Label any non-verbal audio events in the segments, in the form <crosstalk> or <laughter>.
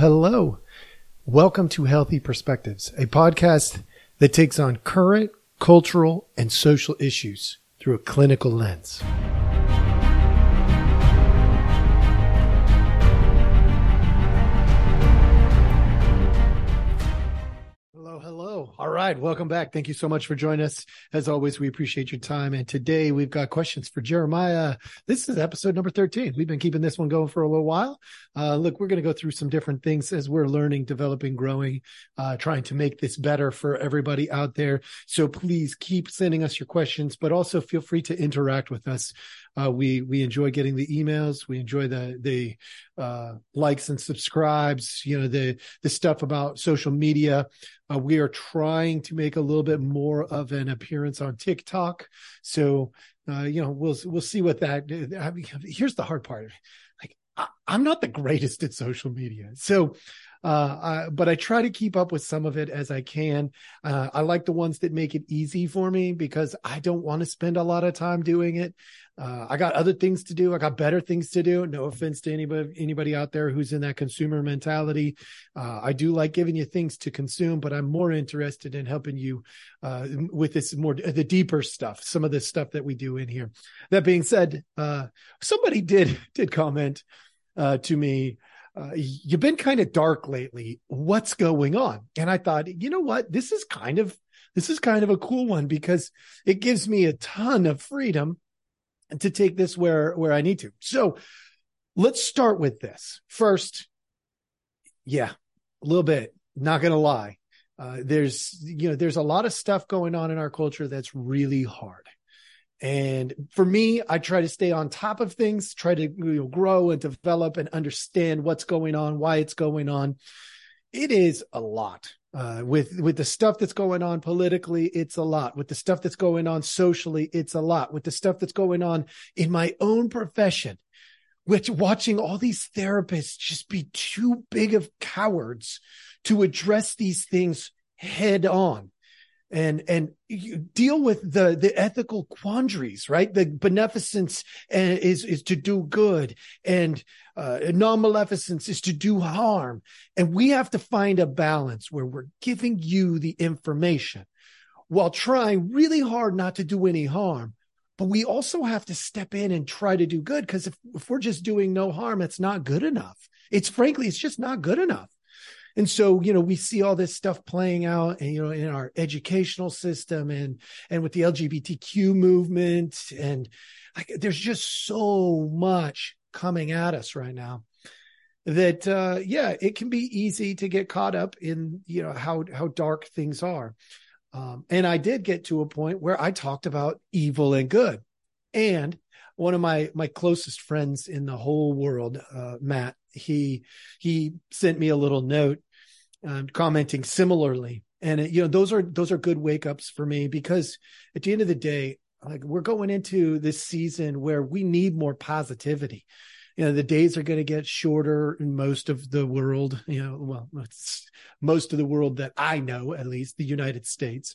hello. Welcome to Healthy Perspectives, a podcast that takes on current cultural and social issues through a clinical lens. Right. Welcome back. Thank you so much for joining us. As always, we appreciate your time. And today we've got questions for Jeremiah. This is episode number 13. We've been keeping this one going for a little while. Uh, look, we're going to go through some different things as we're learning, developing, growing, uh, trying to make this better for everybody out there. So please keep sending us your questions, but also feel free to interact with us. Uh, we we enjoy getting the emails. We enjoy the the uh, likes and subscribes. You know the the stuff about social media. Uh, we are trying to make a little bit more of an appearance on TikTok. So uh, you know we'll we'll see what that. I mean, here's the hard part. Like I, I'm not the greatest at social media, so uh, but I try to keep up with some of it as I can. Uh, I like the ones that make it easy for me because I don't want to spend a lot of time doing it. Uh, I got other things to do. I got better things to do. No offense to anybody anybody out there who's in that consumer mentality. Uh, I do like giving you things to consume, but I'm more interested in helping you uh, with this more the deeper stuff. Some of the stuff that we do in here. That being said, uh, somebody did <laughs> did comment to me uh, you've been kind of dark lately. What's going on? And I thought, you know what? This is kind of this is kind of a cool one because it gives me a ton of freedom to take this where where I need to. So let's start with this first. Yeah, a little bit. Not gonna lie. Uh, there's you know there's a lot of stuff going on in our culture that's really hard and for me, I try to stay on top of things, try to you know, grow and develop and understand what's going on, why it's going on. It is a lot. Uh, with with the stuff that's going on politically, it's a lot. With the stuff that's going on socially, it's a lot. With the stuff that's going on in my own profession, which watching all these therapists just be too big of cowards to address these things head on and and deal with the the ethical quandaries right? The beneficence uh, is is to do good and uh, non-maleficence is to do harm. And we have to find a balance where we're giving you the information while trying really hard not to do any harm. But we also have to step in and try to do good because if, if we're just doing no harm it's not good enough. It's frankly it's just not good enough and so, you know, we see all this stuff playing out, and, you know, in our educational system and and with the LGBTQ movement, and like, there's just so much coming at us right now that uh yeah it can be easy to get caught up in you know how how dark things are. Um and i did get to a point where i talked about evil and good. And one of my my closest friends in the whole world, uh, Matt, he he sent me a little note um, commenting similarly, and it, you know those are those are good wake ups for me because at the end of the day, like we're going into this season where we need more positivity. You know, the days are going to get shorter in most of the world. You know, well, most of the world that I know, at least the United States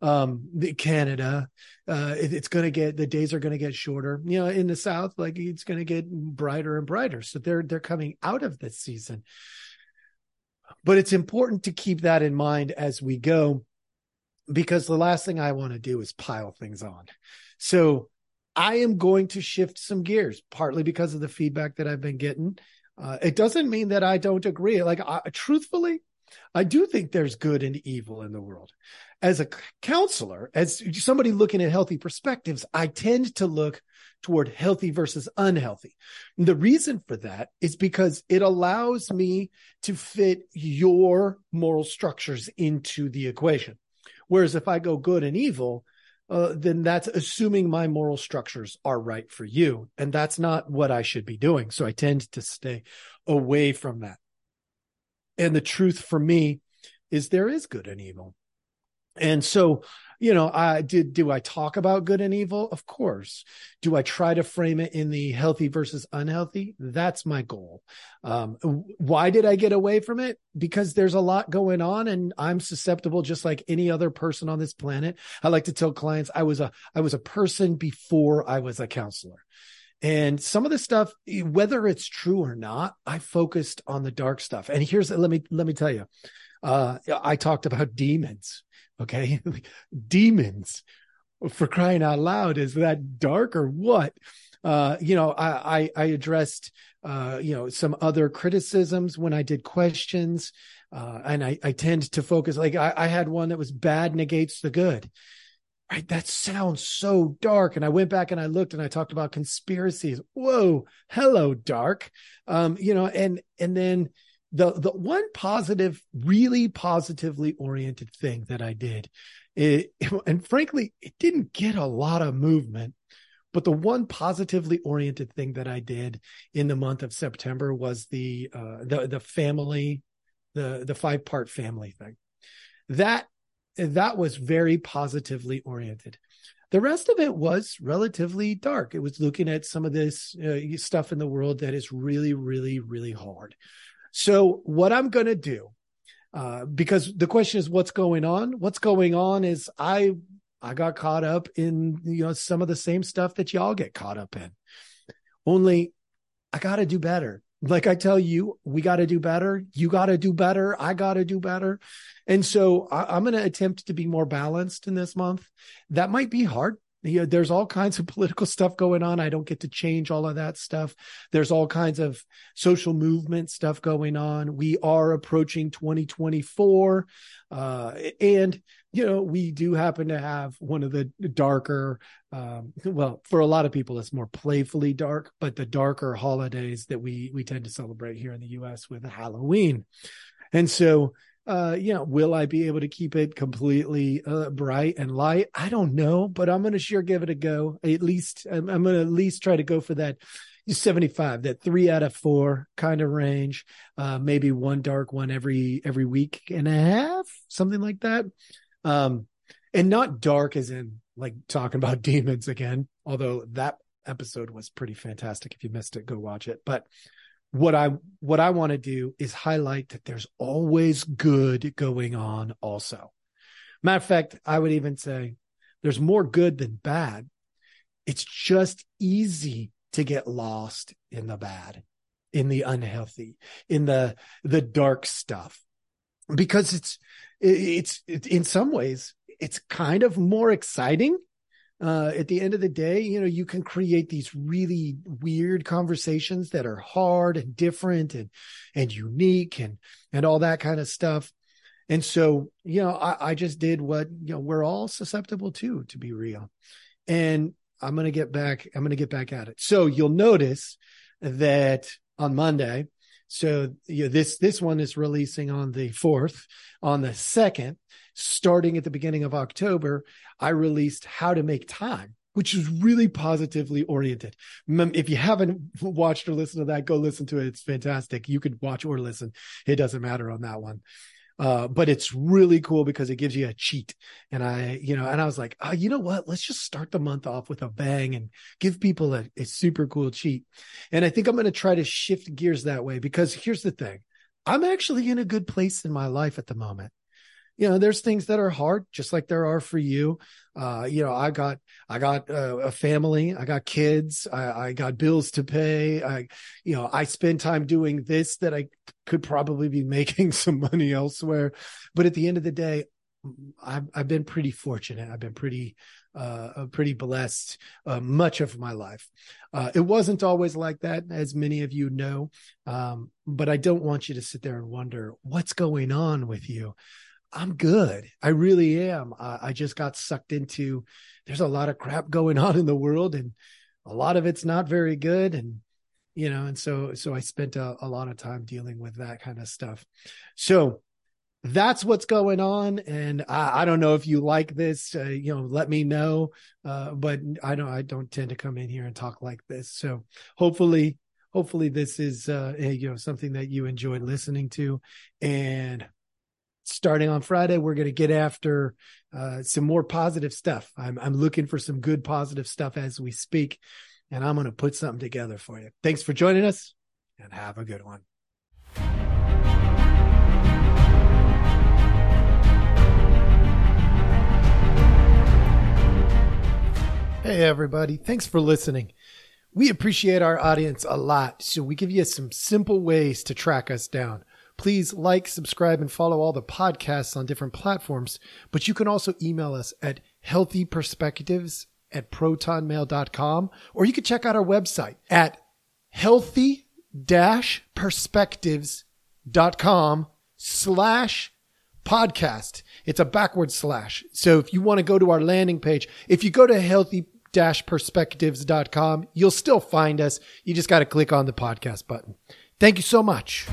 um the canada uh it, it's going to get the days are going to get shorter. You know in the south like it's going to get brighter and brighter. So they're they're coming out of this season. But it's important to keep that in mind as we go because the last thing i want to do is pile things on. So i am going to shift some gears partly because of the feedback that i've been getting. Uh, it doesn't mean that i don't agree. Like I, truthfully I do think there's good and evil in the world as a counselor, as somebody looking at healthy perspectives, I tend to look toward healthy versus unhealthy. And the reason for that is because it allows me to fit your moral structures into the equation. Whereas if I go good and evil, uh, then that's assuming my moral structures are right for you. And that's not what I should be doing. So I tend to stay away from that. And the truth for me is there is good and evil. And so, you know, I did, do I talk about good and evil? Of course. Do I try to frame it in the healthy versus unhealthy? That's my goal. Um, why did I get away from it? Because there's a lot going on and I'm susceptible just like any other person on this planet. I like to tell clients I was a, I was a person before I was a counselor. And some of the stuff, whether it's true or not, I focused on the dark stuff. And here's let me let me tell you, uh, I talked about demons. Okay, <laughs> demons for crying out loud. Is that dark or what? Uh, you know, I, I, I addressed, uh, you know, some other criticisms when I did questions. Uh, and I, I tend to focus, like I, I had one that was bad negates the good right? That sounds so dark. And i went back and i looked and i talked about conspiracies. Whoa hello dark. Um you know and and then the the one positive really positively oriented thing that i did it, <laughs> and frankly it didn't get a lot of movement but the one positively oriented thing that i did in the month of september was the uh the the family the the five part family thing. That that was very positively oriented. The rest of it was relatively dark. It was looking at some of this uh, stuff in the world that is really, really, really hard. So, what I'm going to do, uh, because the question is, what's going on? What's going on is I I got caught up in you know some of the same stuff that y'all get caught up in. Only I got to do better like I tell you, we got to do better. You got to do better. I got to do better. And so I, am going to attempt to be more balanced in this month. That might be hard. You know, there's all kinds of <laughs> political stuff going on. I don't get to change all of that stuff. There's all kinds of social movement stuff going on. We are approaching 2024. Uh, and you know, we do happen to have one of the darker, um, well, for a lot of people, it's more playfully dark, but the darker holidays that we we tend to celebrate here in the U.S. with Halloween, and so. Uh, you know, will I be able to keep it completely uh, bright and light? I don't know, but I'm going to sure give it a go. At least I'm, I'm going to at least try to go for that 75 that three out of four kind of range uh maybe one dark one every every week and a half something like that um, and not dark as in like talking about <laughs> demons again, although that episode was pretty fantastic. If you missed it, go watch it. But what I what I want to do is highlight that there's always good going on also. Matter of fact, I would even say there's more good than bad. It's just easy to get lost in the bad, in the unhealthy, in the the dark stuff. Because it's it's, it's in some ways it's kind of more exciting uh, at the end of the day, you know, you can create these really weird conversations that are hard and different and and unique and and all that kind of stuff. And so, you know, I, I just did what you know we're all susceptible to, to be real. And I'm gonna get back. I'm gonna get back at it. So you'll notice that on Monday, so you know, this this one is releasing on the fourth. On the second, starting at the beginning of October, I released How to Make Time, which is really positively oriented. If you haven't <laughs> watched or listened to that, go listen to it. It's fantastic. You could watch or listen. It doesn't matter on that one. Uh, but it's really cool because it gives you a cheat. And I, you know, and I was like, oh, you know what? Let's just start the month off with a bang and give people a, a super cool cheat. And I think I'm going to try to shift gears that way because here's the thing. I'm actually in a good place in my life at the moment you know there's things that are hard just like there are for you uh you know i got i got uh, a family i got kids I, I got bills to pay i you know i spend time doing this that i could probably be <laughs> making some money elsewhere but at the end of the day i've, I've been pretty fortunate i've been pretty uh, pretty blessed uh, much of my life. Uh, it wasn't always like that, as many of you know. Um, but I don't want you to sit there and wonder what's going on with you. I'm good. I really am. Uh, I just got sucked into there's a lot of crap going <laughs> on in the world and a lot of it's not very good and you know and so so I spent a, a lot of time dealing with that kind of stuff. So that's what's going on and I, I don't know if you like this uh, you know let me know uh, but I don't I don't tend to come in here and talk like this. So hopefully hopefully this is uh, you know something that you enjoyed listening to and starting on Friday, we're going to get after uh, some more positive stuff. I'm, I'm looking for some good positive stuff as we speak, and I'm going to put something together for you. Thanks for joining us, and have a good one. Hey, everybody. Thanks for listening. We appreciate our audience a lot, so we give you some simple ways to track us down. Please like, subscribe, and follow all the podcasts on different platforms, but you can also email us at healthyperspectives at protonmail.com, or you can check out our website at healthy-perspectives.com slash podcast. It's a backward slash. So if you want to go to our landing page, if you go to healthy-perspectives.com, you'll still find us. You just got to click on the podcast button. Thank you so much.